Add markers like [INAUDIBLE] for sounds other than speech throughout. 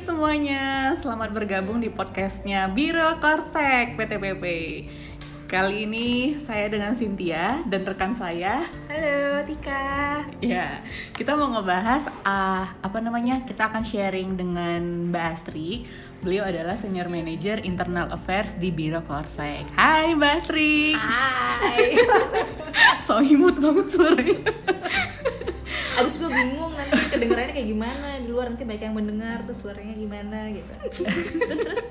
semuanya, selamat bergabung di podcastnya Biro Korsek PTPP Kali ini saya dengan Cynthia dan rekan saya. Halo Tika. Ya, kita mau ngebahas uh, apa namanya? Kita akan sharing dengan Mbak Astri. Beliau adalah Senior Manager Internal Affairs di Biro Korsek. Hai Mbak Astri. Hai. So imut banget suaranya Abis gue bingung nanti kedengerannya kayak gimana Di luar nanti banyak yang mendengar terus suaranya gimana gitu. Terus terus.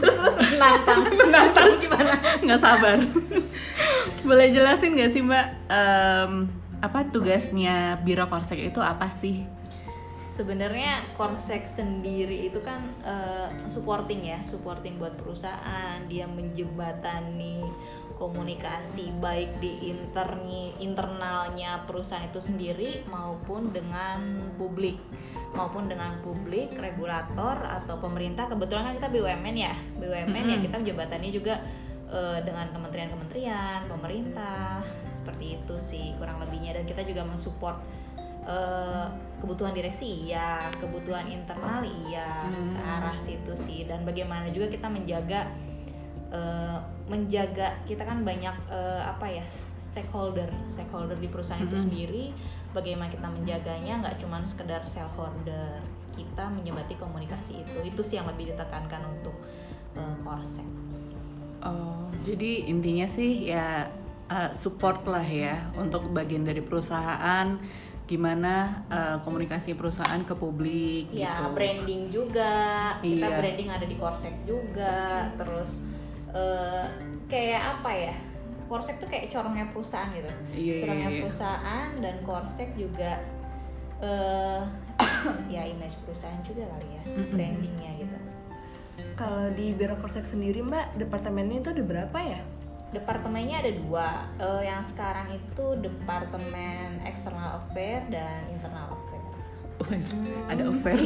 Terus terus nantang. Nantang. Gimana? Nggak sabar. Boleh jelasin nggak sih mbak em, apa tugasnya biro korsek itu apa sih? Sebenarnya Korsek sendiri itu kan eh, supporting ya Supporting buat perusahaan. Dia menjembatani komunikasi baik di interni internalnya perusahaan itu sendiri maupun dengan publik. Maupun dengan publik regulator atau pemerintah. Kebetulan kan kita BUMN ya. BUMN ya Mm-mm. kita menjabatannya juga eh, dengan kementerian-kementerian pemerintah seperti itu sih kurang lebihnya. Dan kita juga mensupport eh, kebutuhan direksi iya. Kebutuhan internal iya. Hmm. ke arah situ sih. Dan bagaimana juga kita menjaga eh, menjaga kita kan banyak eh, apa ya stakeholder stakeholder di perusahaan itu Mhm. sendiri bagaimana kita menjaganya nggak cuma sekedar shareholder kita menyebati komunikasi itu itu sih yang lebih ditekankan untuk Korsek oh jadi intinya sih ya eh, support lah ya untuk bagian dari perusahaan gimana eh, komunikasi perusahaan ke publik ya gitu branding juga kita Iya. branding ada di Korsek juga terus eh, kayak apa ya? Korsek tuh kayak corongnya perusahaan gitu. Iya, iya, corongnya iya. perusahaan dan Korsek juga eh [COUGHS] ya image perusahaan juga kali ya Mm-mm. brandingnya gitu. Kalau di Biro Korsek sendiri Mbak, departemennya itu ada berapa ya? departemennya ada dua. Eh, yang sekarang itu departemen external affair dan internal affair. Wes, ada affair.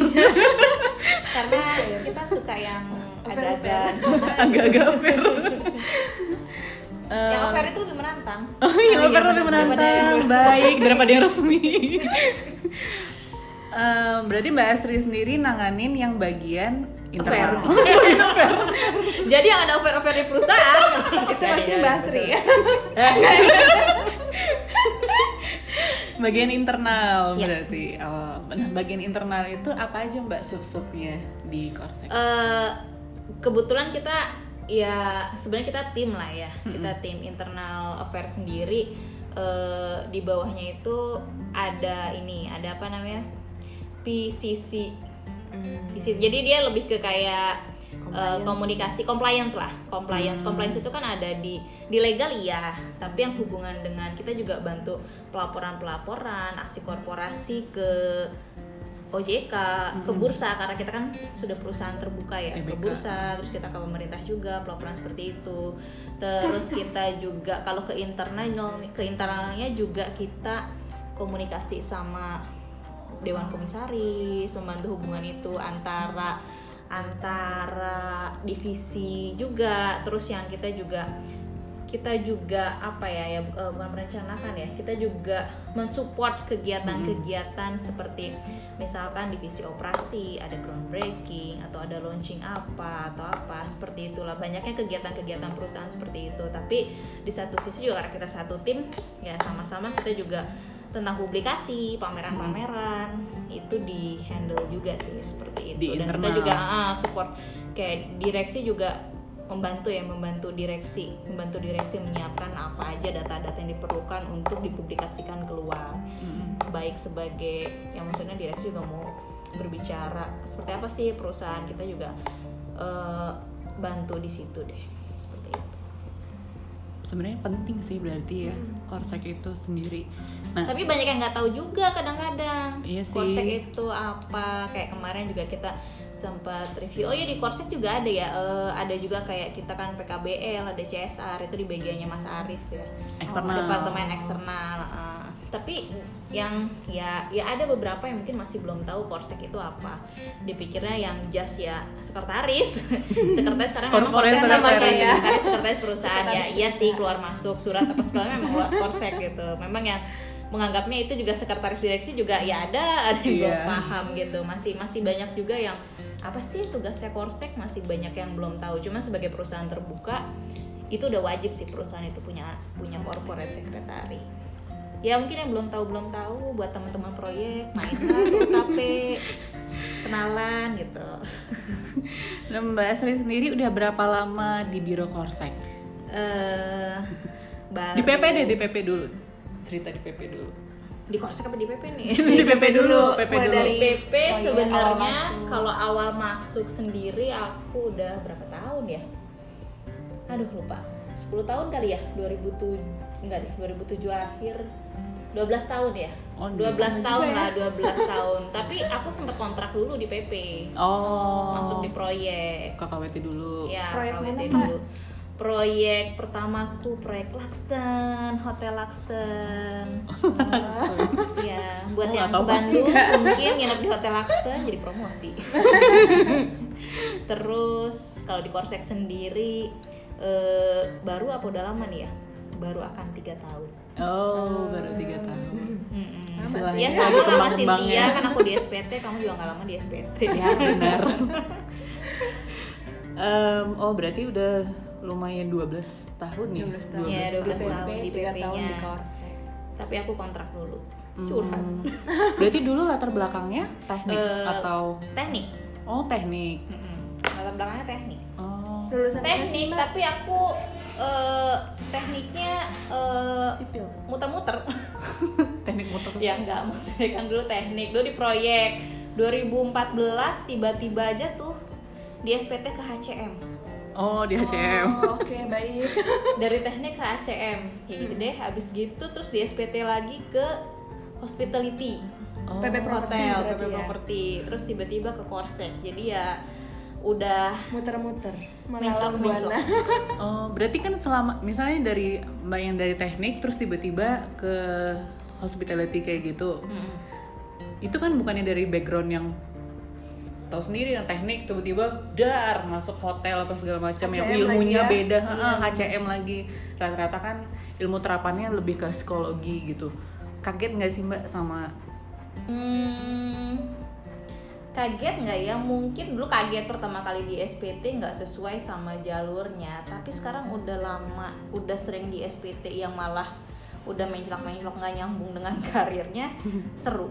[LAUGHS] Karena kita suka yang Affair-affair. [LAUGHS] agak-agak affair [LAUGHS] yang Em, affair itu lebih menantang Oh, yang Oh, affair iya, lebih menantang, baik daripada yang resmi. [LAUGHS] Em, berarti Mbak Astri sendiri nanganin yang bagian internal. Affair. jadi yang ada affair di perusahaan Itu pasti Mbak Asri bagian internal Ya. berarti. Oh, nah bagian internal itu apa aja Mbak sub-subnya di Korsek? Eh, kebetulan kita ya sebenarnya kita tim lah ya kita Mm-mm. tim internal affair sendiri Eh, di bawahnya itu ada ini ada apa namanya PCC PCC. jadi dia lebih ke kayak eh, Compliance. komunikasi compliance lah compliance Hmm. compliance itu kan ada di di legal iya tapi yang hubungan dengan kita juga bantu pelaporan pelaporan aksi korporasi ke OJK ke Mm-mm. bursa karena kita kan sudah perusahaan terbuka ya ke TBK. bursa terus kita ke pemerintah juga pelaporan seperti itu terus kita juga kalau ke internal ke internalnya juga kita komunikasi sama dewan komisaris membantu hubungan itu antara antara divisi juga terus yang kita juga kita juga apa ya ya eh, bukan merencanakan ya kita juga mensupport kegiatan-kegiatan seperti misalkan divisi operasi ada groundbreaking atau ada launching apa atau apa seperti itulah. Banyaknya kegiatan-kegiatan perusahaan seperti itu. Tapi di satu sisi juga karena kita satu tim ya sama-sama kita juga tentang publikasi pameran-pameran itu di handle juga sih seperti itu. Di dan kita juga ah, support. Kayak direksi juga membantu ya membantu direksi membantu direksi menyiapkan apa aja data-data yang diperlukan untuk dipublikasikan keluar Mm-mm. baik sebagai yang maksudnya direksi juga mau berbicara seperti apa sih perusahaan kita juga eh, bantu di situ deh seperti itu Sebenarnya penting sih berarti ya Korsek itu sendiri. Nah, tapi banyak yang nggak tahu juga kadang-kadang Iya sih. korsek itu apa kayak kemarin juga kita sempat review oh ya di korsek juga ada ya eh, ada juga kayak kita kan PKBL ada CSR itu di bagiannya Mas Arief ya Eksternal. departemen eksternal eh. tapi yang ya ya ada beberapa yang mungkin masih belum tahu korsek itu apa dipikirnya yang just ya sekretaris [LAUGHS] sekretaris sekarang memang korsek secretary. ya sekretaris sekretaris perusahaan ya Sekretaris iya sih keluar masuk surat apa segala memang lewat korsek gitu memang yang menganggapnya itu juga sekretaris direksi juga ya ada ada yang belum Iya. paham gitu masih masih banyak juga yang apa sih tugasnya korsek masih banyak yang belum tahu cuma sebagai perusahaan terbuka itu udah wajib sih perusahaan itu punya punya corporate secretary ya mungkin yang belum tahu belum tahu buat teman-teman proyek mainlah KP kenalan gitu [LAUGHS] Nah, Mbak Asri sendiri udah berapa lama di Biro Korsek? eh Di PP deh, di PP dulu. Cerita di PP dulu. Di korsek apa di PP nih [LAUGHS] di PP dulu, PP dulu. dari- PP Oh iya, sebenarnya kalau awal masuk sendiri aku udah berapa tahun ya? Aduh lupa. 10 tahun kali ya? 2007 enggak deh, 2007 akhir 12 tahun ya? Oh, 12 lama tahun juga lah, 12 [LAUGHS] tahun. Tapi aku sempat kontrak dulu di PP. Oh. Masuk di proyek. KKWT dulu. Ya, Proyek KWT mana, Mbak? Proyek pertamaku proyek Laxton, Hotel [LAUGHS] Laxton. Iya, buat Oh, yang ke Bandung mungkin nginep di Hotel Laxton jadi promosi. [LAUGHS] Terus kalau di Korsek sendiri eh, baru apa udah lama nih ya? Baru akan tiga tahun. Oh, baru tiga tahun. Mm-mm. Istilahnya Ya sama lah Mas berkembang-kembangnya. Cynthia kan aku di SPT, kamu juga nggak lama di SPT. Ya benar. [LAUGHS] Em, oh berarti udah lumayan 12 tahun ya? 12 tahun. Iya, 12 Di tahun di tahun PP-nya. di Korsek. Tapi aku kontrak dulu. Hmm. Curhat. [LAUGHS] Berarti dulu latar belakangnya teknik Eh, atau Teknik. oh teknik. Mm-mm. Latar belakangnya teknik. Oh. Lulusan apa Teknik, Mbak? tapi aku eh, tekniknya eh, sipil. muter-muter. [LAUGHS] Teknik motor. ya enggak, maksudnya kan dulu teknik, dulu di proyek 2014 tiba-tiba aja tuh di SPT ke HCM. Oh, di HCM. Oh, Oke, [LAUGHS] baik. Dari teknik ke HCM. Ya gitu deh, habis gitu terus di SPT lagi ke hospitality. Oh. PP Property hotel, PP ya? Property. Terus tiba-tiba ke Korsek. Jadi ya udah Muter-muter. Mencok, mencok. [LAUGHS] Oh, berarti kan selama misalnya dari Mbak yang dari teknik terus tiba-tiba ke hospitality kayak gitu. mm, Itu kan bukannya dari background yang tahu sendiri yang teknik tiba-tiba dar masuk hotel apa segala macam yang ilmunya ya? beda, Iya. HCM lagi. Rata-rata kan ilmu terapannya lebih ke psikologi gitu. Kaget nggak sih Mbak sama Hmm, kaget nggak ya? Mungkin dulu kaget pertama kali di SPT nggak sesuai sama jalurnya. Tapi sekarang udah lama, udah sering di SPT yang malah udah menclok-menclok nggak nyambung dengan [LAUGHS] karirnya. Seru,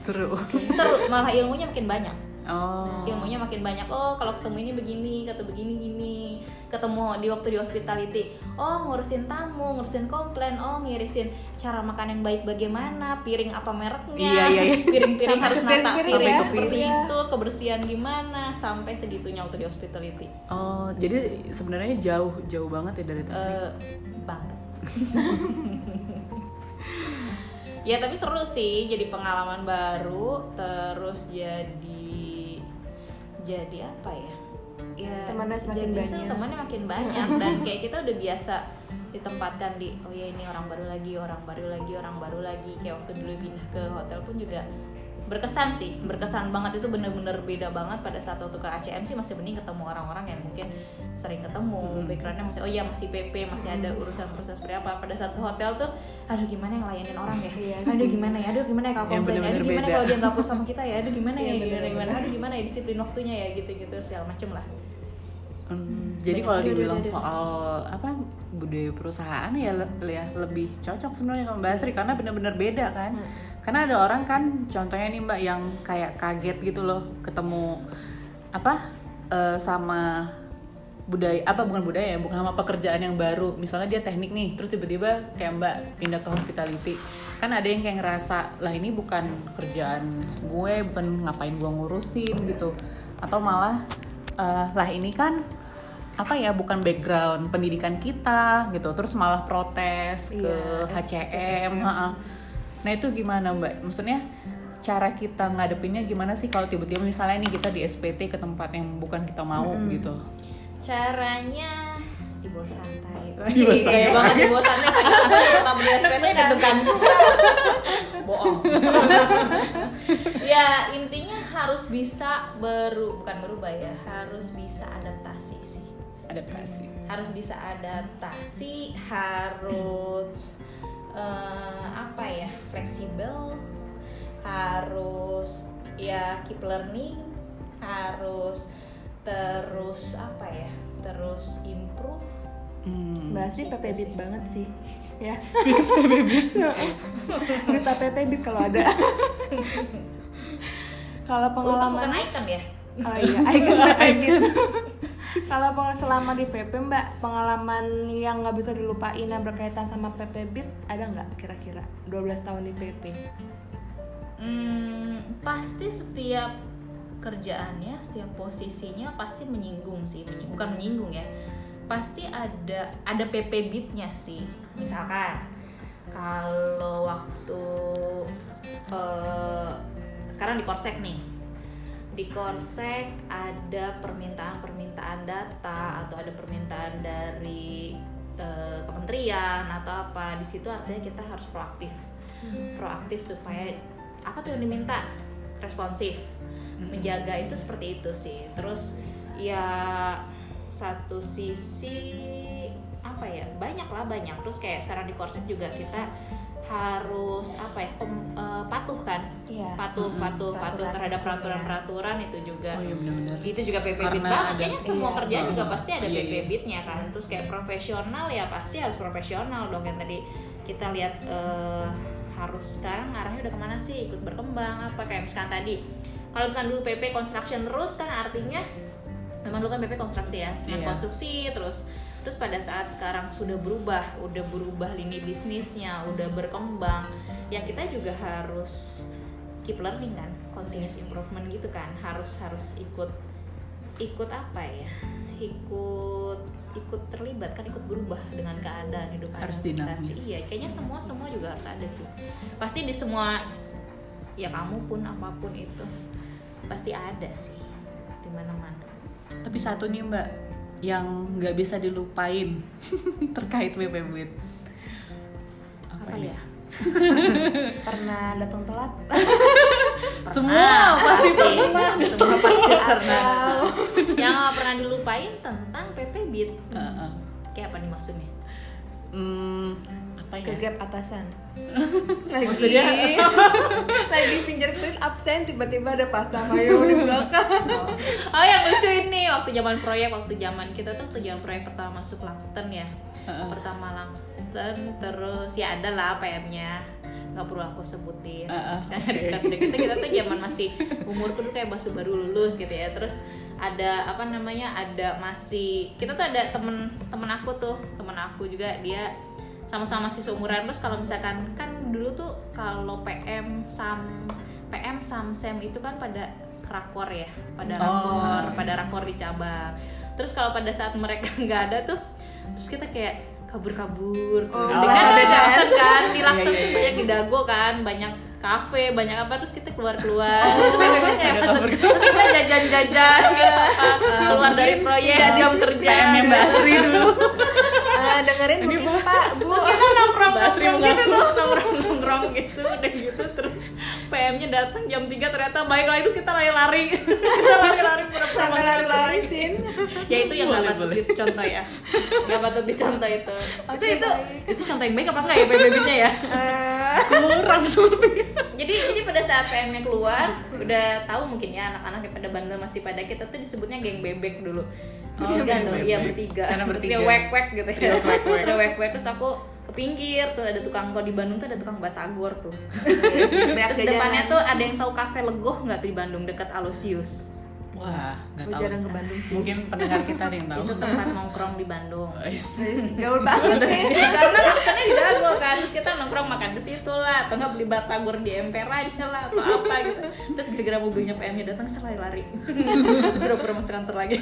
seru? seru. Malah ilmunya makin banyak. Oh. Ilmunya makin banyak. Oh, kalau ketemu ini begini, kata begini gini. Ketemu di waktu di hospitality. Oh, ngurusin tamu, ngurusin komplain. Oh, ngirisin cara makan yang baik bagaimana, piring apa mereknya. Iya, iya, iya. [LAUGHS] Piring-piring harus nata piring-piring piring ya. seperti Iya. itu, kebersihan gimana sampai segitunya waktu di hospitality. Oh, jadi sebenarnya jauh jauh banget ya dari teknik. Eh, banget. [LAUGHS] ya tapi seru sih jadi pengalaman baru terus jadi jadi apa ya? Ya Temannya semakin jadi banyak. temannya makin banyak. [LAUGHS] Dan kayak kita udah biasa ditempatkan di oh ya ini orang baru lagi orang baru lagi orang baru lagi. Kayak waktu dulu pindah ke hotel pun juga berkesan sih berkesan banget itu bener-bener beda banget pada saat waktu ke ACM sih masih mending ketemu orang-orang yang mungkin sering ketemu Hmm. backgroundnya masih oh ya masih PP masih ada urusan-urusan seperti apa. Pada saat ke hotel tuh aduh gimana yang layanin orang ya? Iya aduh gimana ya? Aduh gimana ya kalau komplain aduh bener-bener gimana beda. kalau dia nggak puas sama kita ya? Aduh gimana ya? Iya, gimana gimana? Aduh gimana ya disiplin waktunya ya? Gitu-gitu segala macem lah. Hmm, jadi kalau Aduh, aduh, dibilang aduh, aduh. soal apa budaya perusahaan ya, le- ya lebih cocok sebenarnya sama Mbak Asri karena benar-benar beda kan. Hmm. Karena ada orang kan contohnya nih Mbak yang kayak kaget gitu loh ketemu apa eh, sama budaya apa bukan budaya ya bukan sama pekerjaan yang baru. Misalnya dia teknik nih terus tiba-tiba kayak Mbak pindah ke hospitality. Kan ada yang kayak ngerasa lah ini bukan kerjaan gue bukan ngapain gue ngurusin gitu. Atau malah eh, lah ini kan apa ya bukan background pendidikan kita gitu. Terus malah protes ke Iya, HCM ha-ha. Nah itu gimana mbak? Maksudnya cara kita ngadepinnya gimana sih kalau tiba-tiba misalnya nih kita di SPT ke tempat yang bukan kita mau Mm-mm. gitu? Caranya dibawa santai. [LAUGHS] Dibawa santai. Iya banget dibawa santai. Tetap di SPT deg-degan. [LAUGHS] Bohong. [LAUGHS] Ya intinya harus bisa baru bukan berubah ya harus bisa adaptasi sih. Adaptasi. Harus bisa adaptasi harus eh, apa ya harus ya keep learning harus terus apa ya terus improve. Hmm. Mbak Asri PP Beat banget sih. [LAUGHS] Ya. Fix PBB. Duta PP Beat kalau ada. [LAUGHS] Kalau Untung bukan pengalaman icon ya? Oh iya icon [LAUGHS] PP Beat kalau selama di PP mbak pengalaman yang nggak bisa dilupain yang berkaitan sama PP Beat ada nggak kira-kira 12 tahun di PP Hmm, pasti setiap kerjaannya, setiap posisinya pasti menyinggung sih, Menyi- bukan menyinggung ya. Pasti ada ada PP beatnya sih. Misalkan kalau waktu eh, sekarang di Korsek nih, di Korsek ada permintaan-permintaan data atau ada permintaan dari eh, kementerian atau apa. Di situ artinya kita harus proaktif. Proaktif supaya apa tuh yang diminta? Responsif. Menjaga itu seperti itu sih. Terus ya satu sisi apa ya banyak lah banyak. Terus kayak sekarang di korset juga kita harus apa ya pem- eh, patuh kan iya patuh Mm-mm. patuh patuh Peraturan. terhadap peraturan-peraturan itu juga Oh iya benar-benar. itu juga PP Karena Beat banget ada- kayaknya semua Iya. kerjaan juga Hmm. pasti ada Iya, PP iya. Kan terus kayak profesional ya pasti harus profesional dong yang tadi kita lihat eh, harus sekarang arahnya udah ke mana sih ikut berkembang apa kayak misalkan tadi kalau misalkan dulu PP construction terus kan artinya memang dulu kan PP konstruksi ya Iya. konstruksi terus terus pada saat sekarang sudah berubah udah berubah lini bisnisnya udah berkembang ya kita juga harus keep learning kan continuous improvement gitu kan. Harus harus ikut ikut apa ya? Ikut ikut terlibat kan ikut berubah dengan keadaan hidup Harus dinamis. iya kayaknya semua semua juga harus ada sih. Pasti di semua ya kamu pun apa pun itu pasti ada sih di mana mana Tapi satu nih mbak yang nggak bisa dilupain [LAUGHS] terkait PP Beat. apa ini? ya [LAUGHS] pernah datang telat [LAUGHS] Semua pasti pernah. semua pasti pernah yang nggak pernah dilupain tentang PP Beat Heeh. kayak apa nih maksudnya Hmm, apa ke ya? gap atasan [LAUGHS] lagi Maksudnya? [LAUGHS] lagi fingerprint absen tiba-tiba ada pasta mayo di belakang oh yang lucu ini waktu zaman proyek waktu zaman kita tuh waktu zaman proyek pertama masuk Langston ya Heeh. pertama Langston terus ya ada lah PM-nya nggak perlu aku sebutin misalnya oke. dekat-dekat kita tuh zaman masih umurku tuh kayak baru baru lulus gitu ya terus ada apa namanya ada masih kita tuh ada temen temen aku tuh temen aku juga dia sama-sama masih seumuran terus kalau misalkan kan dulu tuh kalau PM sam PM samsem itu kan pada rakor ya pada Oh. rakor pada rakor di cabang terus kalau pada saat mereka [LAUGHS] nggak ada tuh terus kita kayak kabur-kabur tuh. Oh, kan di beda. Lakston kan di Iya, iya, tuh iya. banyak di Dago kan banyak kafe banyak apa terus kita keluar-keluar itu bebeknya ya terus kita jajan-jajan gitu kan. keluar dari proyek jam kerja PM Mbak Asri dulu. [LAUGHS] Ah, dengerin mungkin apa? pak bu kita nongkrong gitu tuh nongkrong nongkrong gitu udah gitu terus PM-nya datang jam 3 ternyata baik lagi terus kita lari-lari [LAUGHS] kita lari-lari pura-pura lari-lari sin ya itu yang nggak patut dicontoh ya nggak patut dicontoh itu Oke, itu itu baik. itu contoh yang baik apa enggak ya PBB-nya ya Eh, Kurang seperti. jadi jadi pada saat PM-nya keluar udah tahu mungkin ya anak-anak yang pada bandel masih pada kita tuh disebutnya geng bebek dulu Oh, tuh bebek. iya bertiga Karena bertiga. Trio wek wek gitu ya Trio wek-wek. Trio wek-wek. terus aku ke pinggir tuh ada tukang kalau di Bandung tuh ada tukang batagor tuh. Terus depannya tuh ada yang tahu kafe legoh nggak tuh di Bandung? Dekat Alosius Wah, nggak Gue tahu. jarang ke Bandung sih. Mungkin pendengar kita ada yang [LAUGHS] tahu. itu tempat nongkrong di Bandung. Guys, gaul banget. [LAUGHS] Karena Laksana di Dago kan. Terus kita nongkrong makan di situ lah. Atau nggak beli batagor di emper aja lah atau apa gitu. Terus gara-gara mobilnya PM-nya datang serah lari. Terus udah pura masuk kantor lagi.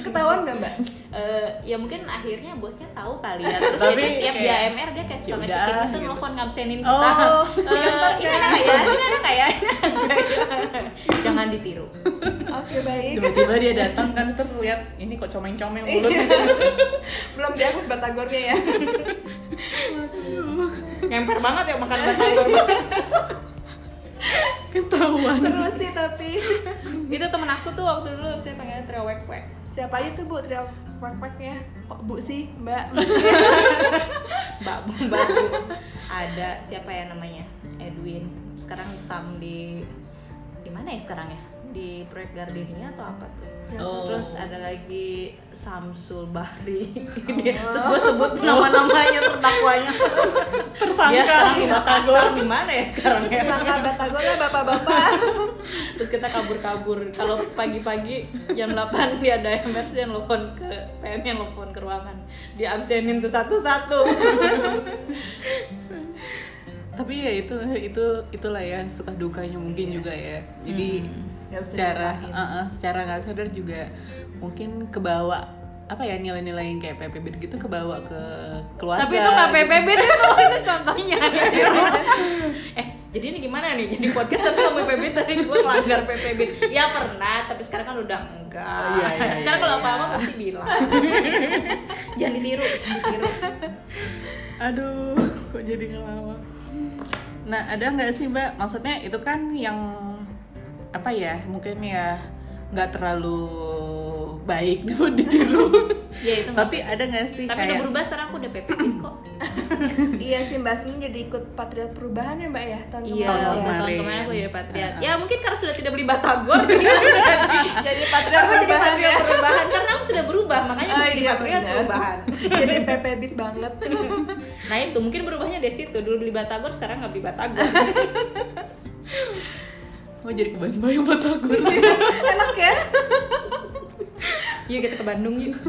Ketahuan nggak mbak? Eh, ya mungkin akhirnya bosnya tahu kali ya. Terus Tapi jadi tiap di kayak, AMR dia kayak suka ya ngecekin udah, gitu gitu. nelfon ngabsenin kita. Oh, Eh, ini ada nggak ya ini ada nggak ya? Ini ada nggak ya? jangan ditiru. Oke baik. Tiba-tiba dia datang kan terus lihat ini kok comeng-comeng mulutnya. belum dihapus batagornya ya. Ngemper banget ya makan batagor. [LAUGHS] Ketahuan. seru sih tapi. Itu temen aku tuh waktu dulu saya panggilnya trio wek wek siapa aja tuh bu? Trio ya? Kok bu sih? Mbak. [LAUGHS] Mbak mbak Bu. ada siapa ya namanya? Edwin. Sekarang sam di di mana ya sekarang ya di proyek Gardenia atau apa tuh? Oh. terus ada lagi Samsul Bahri. Dia- [LAUGHS] terus gue sebut nama-namanya terdakwanya [LAUGHS] Tersangka. Dia sekarang di Batagor. Di mana ya sekarang ya? Sangka batagor lah bapak-bapak. [LAUGHS] Terus kita kabur-kabur. Kalau pagi-pagi jam 8 dia ada MRC yang telepon ke PM yang telepon ke ruangan. Dia absenin tuh satu-satu. Tapi ya itu itu itulah ya suka dukanya mungkin juga ya. Jadi Nggak secara uh, uh, secara nggak sadar juga mungkin kebawa apa ya nilai-nilai yang kayak PPB gitu kebawa ke keluarga tapi itu nggak gitu. PPB tuh itu contohnya. [LAUGHS] Eh jadi ini gimana nih? Jadi podcast tapi ngomong PPB tadi gue melanggar PPB ya pernah tapi sekarang kan udah enggak. Oh, iya, iya, [LAUGHS] sekarang iya, kalau iya. apa-apa pasti bilang. [LAUGHS] Jangan ditiru jangan ditiru. Aduh kok jadi ngelawak? Nah ada nggak sih mbak? Maksudnya itu kan yang apa ya mungkin ya nggak terlalu baik [LAUGHS] buat ditiru ya itu tapi ada nggak sih tapi udah kayak berubah sekarang aku udah PPB kok [LAUGHS] Iya sih Mbak Asmi jadi ikut Patriot Perubahan ya Mbak ya tahun Iya, Tahun tahun kemarin. kemarin aku jadi patriot. Uh-uh. Ya mungkin karena sudah tidak beli batagor, jadi [LAUGHS] jadi Jadi Patriot aku jadi Perubahan patriot ya perubahan karena aku sudah berubah, makanya aku Oh, jadi iya, patriot perubahan. Jadi PP Beat banget Nah itu mungkin berubahnya dari situ. Dulu beli batagor, sekarang nggak beli batagor. Mau jadi kebayang-bayang batagor [LAUGHS] Enak ya Yuk kita ke Bandung yuk. [LAUGHS]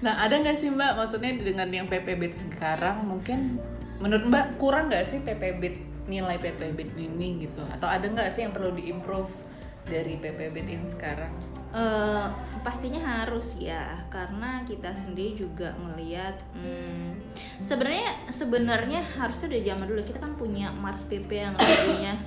Nah, ada nggak sih Mbak, maksudnya dengan yang PPB sekarang mungkin menurut Mbak kurang nggak sih PPB nilai PPB ini gitu? Atau ada nggak sih yang perlu diimprove dari PPB yang sekarang? Eh, pastinya harus ya karena kita sendiri juga ngelihat hmm, sebenarnya sebenarnya harusnya dari zaman dulu kita kan punya Mars PP yang lagunya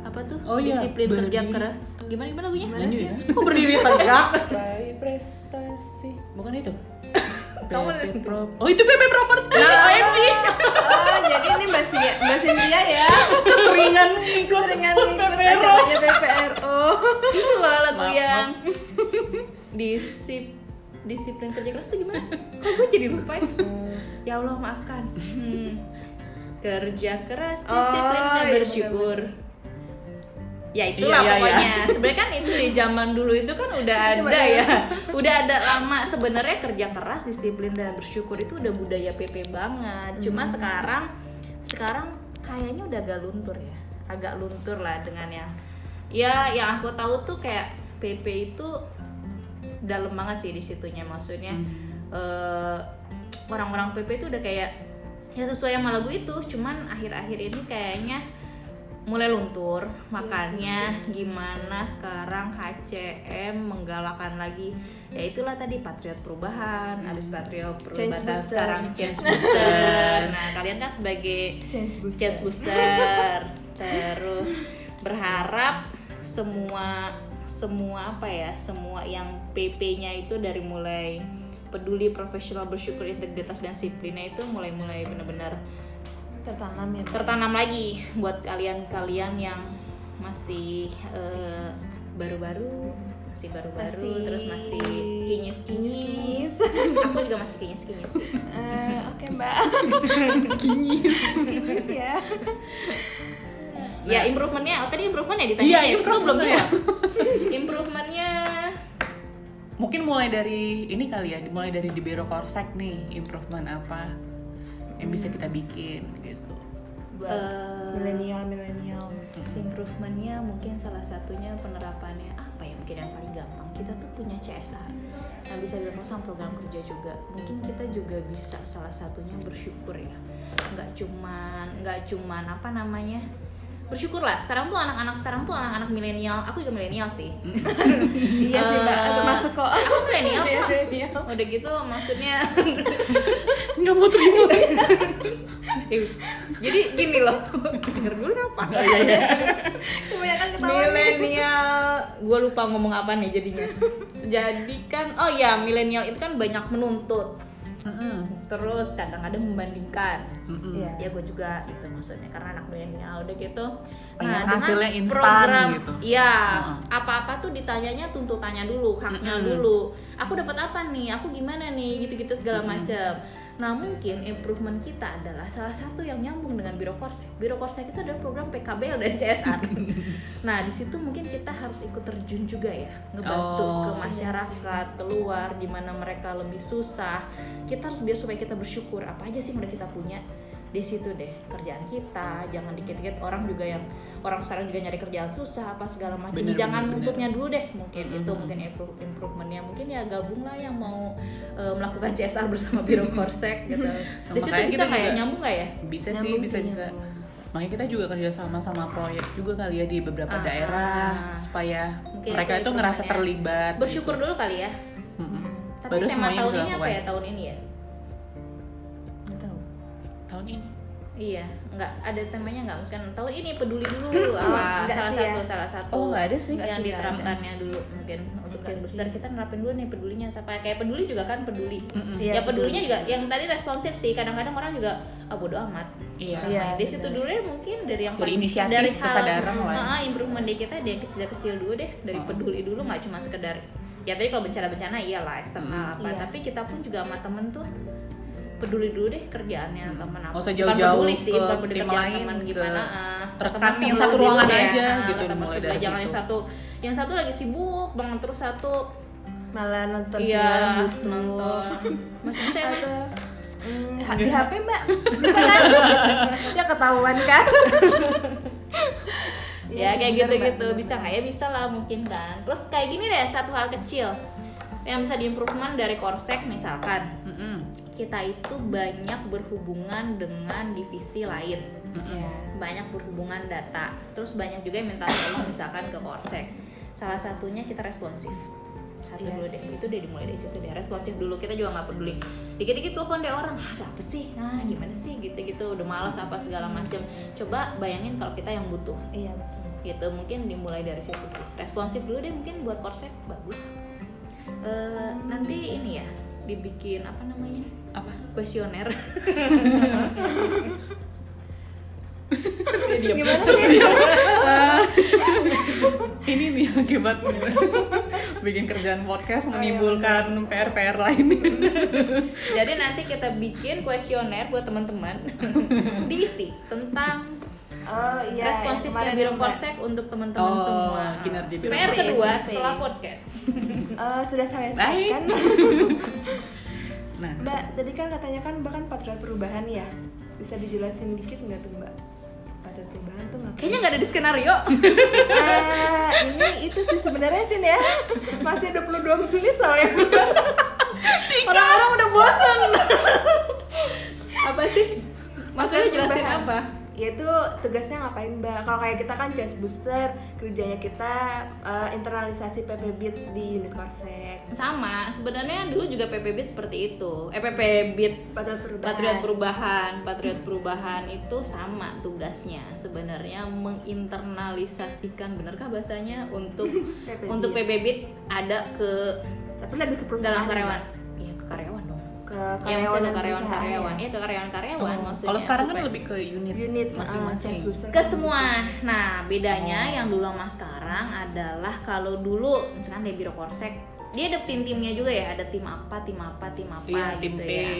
apa tuh Oh iya, disiplin kerja berdiri. keras gimana gimana lagunya Nyanyi ya? kok berdiri tegak [LAUGHS] prestasi, bukan itu? [LAUGHS] Kamu Pro. Oh itu PP Property. nah OMG [LAUGHS] Oh jadi ini Mbak Sia, Mbak ya Keseringan ngikut Seringan ikut PPRO. PPRO itu loh lagu Maaf, yang disip disiplin kerja keras tuh gimana? Kok gue jadi lupa ya? Ya Allah maafkan. Hmm. Kerja keras, Oh, disiplin dan iya, bersyukur. Ya itulah Iya, iya, pokoknya. Sebenarnya kan itu di zaman dulu itu kan udah Coba ada ya. Udah ada lama sebenarnya kerja keras, disiplin dan bersyukur itu udah budaya PP banget. Cuma sekarang sekarang kayaknya udah agak luntur ya. Agak luntur lah dengan yang ya yang aku tahu tuh kayak PP itu dalam banget sih di situnya maksudnya eh, orang-orang PP itu udah kayak ya sesuai sama lagu itu cuman akhir-akhir ini kayaknya mulai luntur. Makanya gimana sekarang HCM menggalakkan lagi ya itulah tadi patriot perubahan. Habis patriot Change perubahan booster. sekarang change booster. nah kalian kan sebagai Change booster. change booster. Terus berharap semua semua apa ya semua yang PP-nya itu dari mulai peduli profesional bersyukur integritas dan disiplinnya itu mulai mulai benar-benar Tertanam ya tertanam lagi buat kalian-kalian yang masih eh, baru-baru masih baru-baru Masih terus masih kinyis-kinyis kinyis. [LAUGHS] aku juga masih kinyis-kinyis sih. Eh, Oke Mbak [LAUGHS] Kinyis. Kinyis ya ya improvementnya oh tadi improvement ya ditanya Iya, ya belum improvement ya. [LAUGHS] improvementnya Mungkin mulai dari ini kali ya, mulai dari di Biro Korsek nih, improvement apa yang bisa kita bikin gitu. Buat Eh, milenial milenial improvementnya mungkin salah satunya penerapannya apa ya? Mungkin yang paling gampang. Kita tuh punya CSR nah bisa dilakukan sama program kerja juga. Mungkin kita juga bisa salah satunya bersyukur ya. Nggak cuman nggak cuman apa namanya? Bersyukur lah. Sekarang tuh anak-anak sekarang tuh anak-anak milenial. Aku juga milenial sih. [LAUGHS] Iya sih Mbak. Eh, masuk kok. aku milenial kok [LAUGHS] milenial. udah gitu maksudnya [LAUGHS] Nggak mau terima. [LAUGHS] jadi gini loh denger dulu apa Oh, iya, iya. Kebanyakan ketawa milenial gue lupa ngomong apa nih jadinya jadi kan oh ya milenial itu kan banyak menuntut Mm-mm. terus kadang-kadang membandingkan Mm-mm. Iya. ya gue juga gitu maksudnya karena anak milenial udah gitu Pengen dengan hasilnya instan program gitu. iya Heeh. apa-apa tuh ditanyanya tuntutannya dulu haknya Mm-mm. dulu aku dapat apa nih aku gimana nih gitu-gitu segala Mm-mm. macam Nah mungkin improvement kita adalah salah satu yang nyambung dengan Biro Korsek. Biro Korsek itu adalah program PKBL dan CSR. [LAUGHS] nah di situ mungkin kita harus ikut terjun juga ya, ngebantu Oh, ke masyarakat keluar di mana mereka lebih susah. Kita harus biar supaya kita bersyukur apa aja sih yang udah kita punya di situ deh kerjaan kita. Jangan dikit-dikit orang juga yang orang sekarang juga nyari kerjaan susah apa segala macam Bener, jangan bener, dulu deh mungkin itu Mm-mm. mungkin improve improvementnya. Mungkin ya gabung lah yang mau eh, melakukan CSR bersama Biro [LAUGHS] Korsek gitu. Di situ bisa kita nggak ya? juga- nyambung nggak ya? bisa sih bisa sih, bisa. nyambung, makanya kita juga kerja sama sama proyek juga kali ya di beberapa Ah. daerah supaya Mungkin mereka itu itu ngerasa terlibat bersyukur dulu kali ya. Mm-mm. tapi baru tema tahun ini apa ya? Tahun ini ya. Tahun ini iya nggak ada temanya nggak misalkan tahun ini peduli dulu [CLEARS THROAT] apa enggak salah sih ya. satu salah satu oh ada sih yang sih, nggak ada. diterapkannya dulu mungkin untuk yang sih. kita nerapin dulu nih pedulinya siapa kayak peduli juga kan peduli Mm-mm. Iya, ya pedulinya peduli. juga yang tadi responsif sih kadang-kadang orang juga ah bodo amat iya Iya. Di situ dulu deh mungkin dari yang Dari inisiatif, dari hal- kesadaran lah. Ah, improvement di kita dari kecil-kecil dulu deh dari Oh. peduli dulu nggak cuma sekedar ya tadi kalau bencana-bencana iyalah eksternal Hmm. apa Iya. tapi kita pun juga sama temen tuh peduli dulu deh kerjaannya Hmm. Nggak usah Bukan jauh-jauh peduli sih ke bukan peduli tim lain, teman ke gimana. ah, rekan yang satu ruangan deh. aja Ah, gitu, mulai dari jangan situ. yang satu. Yang satu lagi sibuk banget terus satu malah nonton iya film nonton. Masih bisa ya Mas? atau mm, di HP mbak. [LAUGHS] Bisa kan [LAUGHS] ya ketahuan kan? [LAUGHS] Ya kayak bener, gitu Mbak, gitu bener, bisa nggak ya? Bisa lah mungkin kan. Terus kayak gini deh satu hal kecil yang bisa diimprovement dari korsek misalkan. Kita itu banyak berhubungan dengan divisi lain. Ya banyak berhubungan data terus banyak juga yang minta tolong misalkan ke korsek. Salah satunya kita responsif. Satu Iya dulu deh. itu deh dimulai dari situ deh. Responsif dulu kita juga nggak peduli. Dikit-dikit telepon deh orang "Ah, ada apa sih? Ah gimana sih? Gitu-gitu. Udah malas apa segala macam coba bayangin kalau kita yang butuh. Iya betul. Gitu mungkin dimulai dari situ sih. Responsif dulu deh mungkin buat korsek bagus. Eh, nanti ini ya dibikin apa namanya? Apa? Kuesioner. Gimana sih? ini nih akibat bikin kerjaan podcast menimbulkan PR-PR lain. Jadi nanti kita bikin kuesioner buat teman-teman. Diisi tentang oh iya responsifnya biro korsek untuk teman-teman Oh, semua. kinerja biro PR kedua Iya, setelah podcast. [LAUGHS] Eh, sudah saya siapkan. [LAUGHS] Nah. Mbak tadi kan katanya kan mbak kan patriot perubahan ya? Bisa dijelasin dikit nggak tuh mbak? Patriot perubahan tuh ngapain? Kayaknya nggak ada di skenario. Ah, ini itu sih sebenarnya sih ya. Masih 22 menit soalnya. Orang-orang udah bosan apa sih? Maksudnya jelasin Perubahan. Apa yaitu tugasnya ngapain mbak? Kalau kayak kita kan change booster kerjanya kita eh, internalisasi PPBIT di unit korsek. Sama sebenarnya dulu juga PPBIT seperti itu. Eh PPBIT patriot perubahan. Patriot Perubahan, Patriot Perubahan itu sama tugasnya sebenarnya menginternalisasikan benarkah bahasanya? Untuk [LAUGHS] PPBIT. untuk PBBIT ada ke tapi lebih ke perusahaan dalam karyawan. Mbak. Iya, ke karyawan ke Ya karyawan maksudnya dan ke karyawan-karyawan. perusahaan Iya, ke karyawan-karyawan Oh, maksudnya. kalau sekarang kan lebih ke unit, ya. unit masing-masing change booster ke semua. Nah, bedanya Oh. yang dulu sama sekarang adalah kalau dulu misalkan di Biro Korsek dia ada tim-timnya juga ya, ada tim apa, tim apa, tim apa iya tim gitu P ya.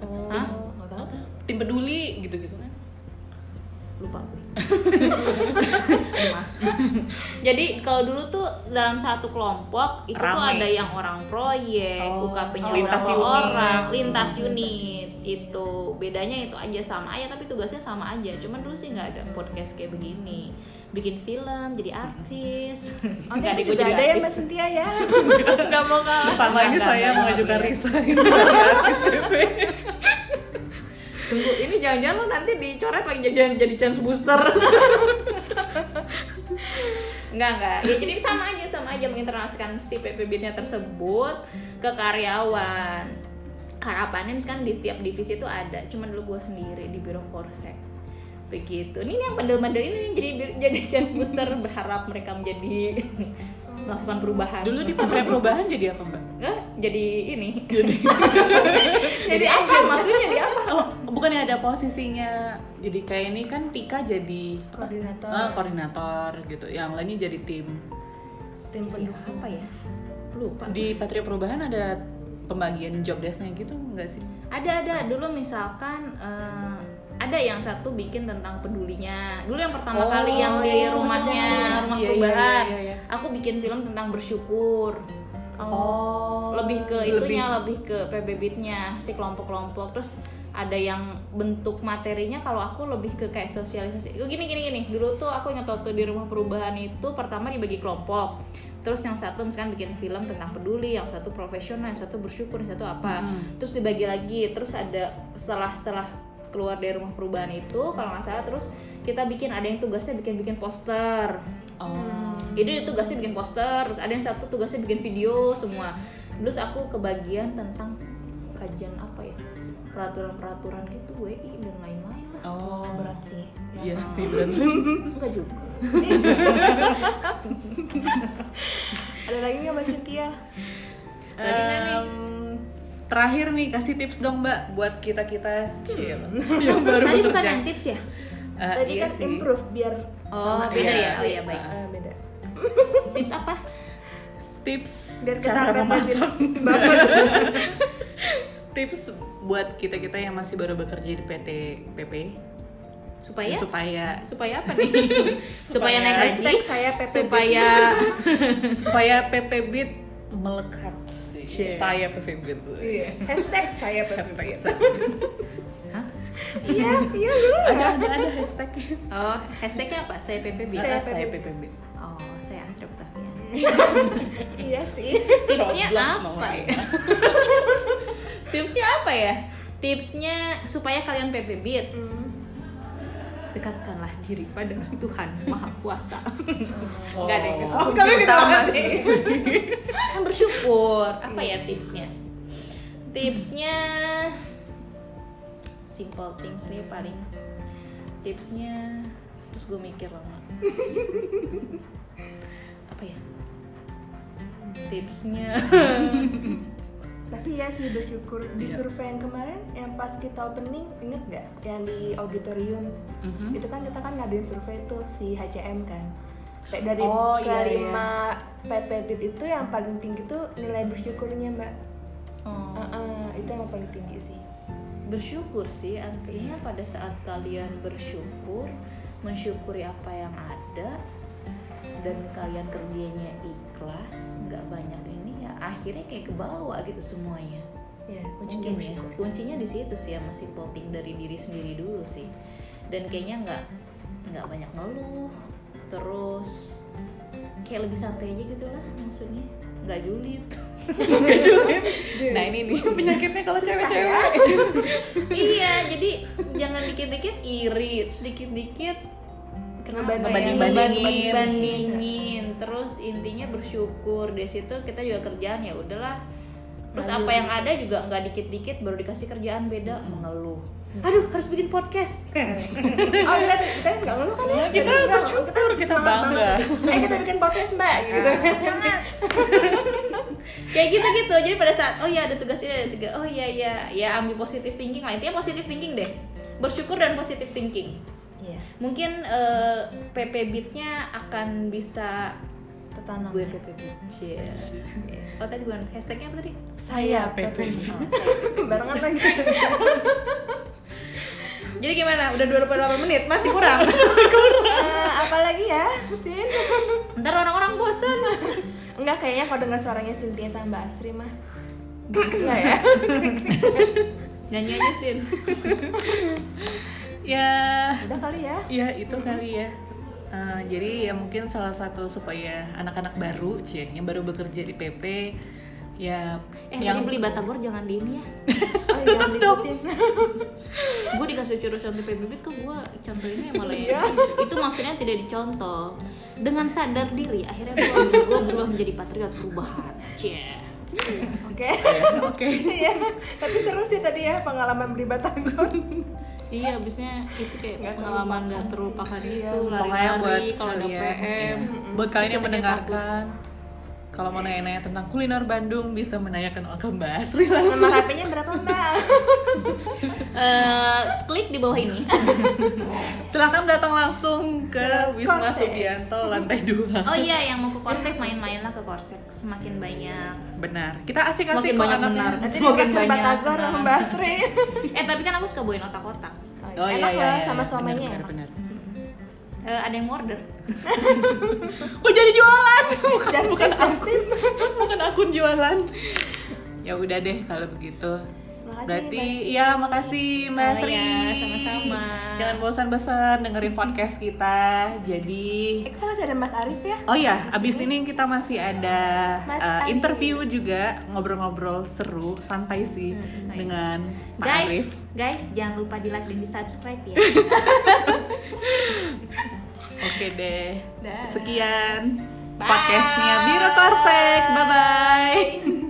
oh Hah? tim peduli gitu-gitu kan lupa. [LAUGHS] Jadi kalau dulu tuh dalam satu kelompok itu tuh Rame. ada yang orang proyek, Oh, UKP-nya lintas berapa unit. orang, lintas Lintas unit itu bedanya itu aja sama aja tapi tugasnya sama aja. Cuman dulu sih nggak ada podcast kayak begini, bikin film, jadi artis. [LAUGHS] Oke, Nggak ada juga jadi ada ya artis. Mbak Cynthia ya [LAUGHS] Nggak mau kalah sama ini saya mengajukan dari artis Tunggu, ini jangan-jangan lo nanti dicoret lagi jadi jadi chance booster. enggak enggak. Ya jadi sama aja sama aja menginternalisasikan si PPB-nya tersebut ke karyawan. Harapannya misalkan di tiap divisi itu ada, cuman dulu gue sendiri di biro korsek begitu ini yang bandel-bandel ini jadi jadi chance booster berharap mereka menjadi melakukan perubahan. Dulu di Menteri Perubahan jadi apa mbak? Nggak, jadi ini. [LAUGHS] Jadi jadi apa? Maksudnya jadi apa? Oh bukannya ada posisinya. Jadi kayak ini kan Tika jadi apa? Koordinator. Ah, koordinator gitu. Yang lainnya jadi tim. Tim Jadi pendukung apa ya? Lupa di Patria Perubahan ada pembagian job desk-nya gitu nggak sih? Ada ada. Dulu misalkan eh, ada yang satu bikin tentang pedulinya. Dulu yang pertama Oh, kali yang di iya, rumahnya iya, rumah iya, perubahan iya, iya, iya. aku bikin film tentang bersyukur. Oh. lebih ke lebih- itunya lebih ke PB Beat-nya si kelompok-kelompok. Terus ada yang bentuk materinya kalau aku lebih ke kayak sosialisasi. Oh, gini gini gini. Dulu tuh aku ingat waktu di rumah perubahan itu pertama dibagi kelompok. Terus yang satu misalkan bikin film tentang peduli yang satu profesional yang satu bersyukur yang satu apa. Hmm. terus dibagi lagi. Terus ada setelah setelah keluar dari rumah perubahan itu kalau nggak salah terus kita bikin ada yang tugasnya bikin bikin poster Oh. jadi dia tugasnya bikin poster terus ada yang satu tugasnya bikin video semua terus aku kebagian tentang kajian apa ya peraturan-peraturan gitu WI dan lain-lain lah Oh, berat sih Iya Ya. sih berarti. enggak juga [LAUGHS] ada lagi nggak mbak Cynthia? Em, terakhir nih kasih tips dong mbak buat kita kita yang baru tadi bukan yang tips ya? Eh, tadi iya kan sih. improve biar Oh, sama beda ya? dia. Oh, iya, baik. Ah, beda. Tips apa? Tips Biar kita cara memasak. [LAUGHS] tips buat kita kita yang masih baru bekerja di PT PP supaya? Supaya. Supaya apa nih? [LAUGHS] Supaya naik Supaya- hashtag saya PP supaya supaya PP Beat melekat Cie. Saya Beat. Iya. hashtag saya saya. Hah? iya iya dulu ada ada ada hashtag. oh hashtagnya apa saya PPB Saya, Saya saya PP PP Beat. oh saya Octavian [LAUGHS] iya sih tipsnya apa ya tipsnya apa ya tipsnya supaya kalian PP Beat Hmm. dekatkanlah diri pada Tuhan Maha Kuasa Oh. Enggak deh gitu. Oh, kalian ditolak sih. [LAUGHS] kan bersyukur. Apa ya tipsnya? Tipsnya simple things nih paling. Tipsnya terus gue mikir lama. [LAUGHS] Apa ya? Tipsnya [LAUGHS] tapi ya sih bersyukur di Iya. survei yang kemarin yang pas kita opening inget nggak yang di auditorium Mhm. itu kan kita kan ngadain survei tuh si HCM kan dari Oh, iya, kelima PP Beat itu yang paling tinggi tuh nilai bersyukurnya mbak. Oh, Heeh, itu yang paling tinggi sih. Bersyukur sih artinya pada saat kalian bersyukur mensyukuri apa yang ada dan kalian kerjanya ikhlas nggak banyak ini ya akhirnya kayak ke bawah gitu semuanya. Ya mungkin kuncinya ya kuncinya di situ sih sama simple thing dari diri sendiri dulu sih. Dan kayaknya nggak nggak banyak ngeluh terus kayak lebih santai aja gitu lah maksudnya nggak julid [LAUGHS] Nggak julid. Nah ini nih penyakitnya kalau cewek-cewek. [LAUGHS] iya jadi jangan dikit-dikit iri terus dikit-dikit kenapa Ngebanding- ya? ngebandingin. Ngebandingin. terus intinya bersyukur di situ kita juga kerjaan ya udahlah terus Lanjut. apa yang ada juga nggak dikit-dikit baru dikasih kerjaan beda mengeluh aduh harus bikin podcast. [LAUGHS] Oh kita kita nggak ngeluh kan ya? Kita bersyukur, kita semangat bangga. [LAUGHS] eh kita bikin podcast mbak gitu. Semangat [LAUGHS] kayak gitu gitu jadi pada saat oh ya ada tugas ini ada tugas oh iya iya. Ya ambil positive thinking lah. Intinya positive thinking deh. Bersyukur dan positive thinking. Iya. Mungkin eh, PP Beat-nya akan bisa tertanam gue PP Beat Cie. oh tadi bukan. Hashtagnya apa tadi? Saya PP Oh, Beat. barengan lagi jadi gimana? Udah 28 menit? Masih kurang? [LAUGHS] Eh, apa lagi ya? Sin ntar orang-orang bosan. Enggak kayaknya kalau dengar suaranya Cynthia sama Mbak Astri mah. Enggak ya? [LAUGHS] Nyanyi aja sin. [LAUGHS] Ya, udah kali ya? Ya itu kali ya. Eh, jadi ya mungkin salah satu supaya anak-anak baru, cie, yang baru bekerja di PP, ya. Eh yang beli batagor jangan di ini ya. [LAUGHS] Oh, jangan diikutin. [LAUGHS] Gue dikasih curus contoh Beat kok gue contohinnya malah ya itu maksudnya tidak dicontoh. Dengan sadar diri akhirnya gue gue berubah menjadi patriot perubahan. Cie. oke. [LAUGHS] Ya, oke. Iya, tapi seru sih tadi ya pengalaman beli batagor. Iya, abisnya itu kayak Nggak pengalaman nggak terlupakan itu Iya, lari-lari kalau ada kalian, PM. buat kalian yang mendengarkan, kalau mau nanya-nanya tentang kuliner Bandung bisa menanyakan ke Mbak Asri langsung. Nomor HP-nya berapa mbak? [LAUGHS] Eh, klik di bawah ini [LAUGHS] Silahkan datang langsung ke Wisma. Subianto lantai 2 oh iya yang mau ke Korsek main-mainlah ke Korsek semakin banyak Benar. Kita asik-asik Semakin kok banyak benar. Nanti Semakin banyak. Batagor sama. Mbak [LAUGHS] eh tapi kan aku suka bawain otak-otak Oh iya Enak iya, loh, iya, sama iya. suaminya Benar, benar, benar. Eh, ada yang order [LAUGHS] Oh jadi jualan. [LAUGHS] Bukan, Just bukan akun. [LAUGHS] bukan akun jualan. Ya udah deh kalau begitu. Makasih, Berarti ya makasih Mbak Oh, Sri. ya, sama-sama. Jangan bosan-bosan dengerin podcast kita. Jadi Eh, kita masih ada Mas Arif ya? Oh ya, abis ini kita masih ada Mas uh, Arif. interview juga ngobrol-ngobrol seru, santai sih Hmm, dengan Pak guys Arif. guys jangan lupa di like dan di subscribe ya Oke deh. Sekian podcastnya Biro Korsek. Bye bye.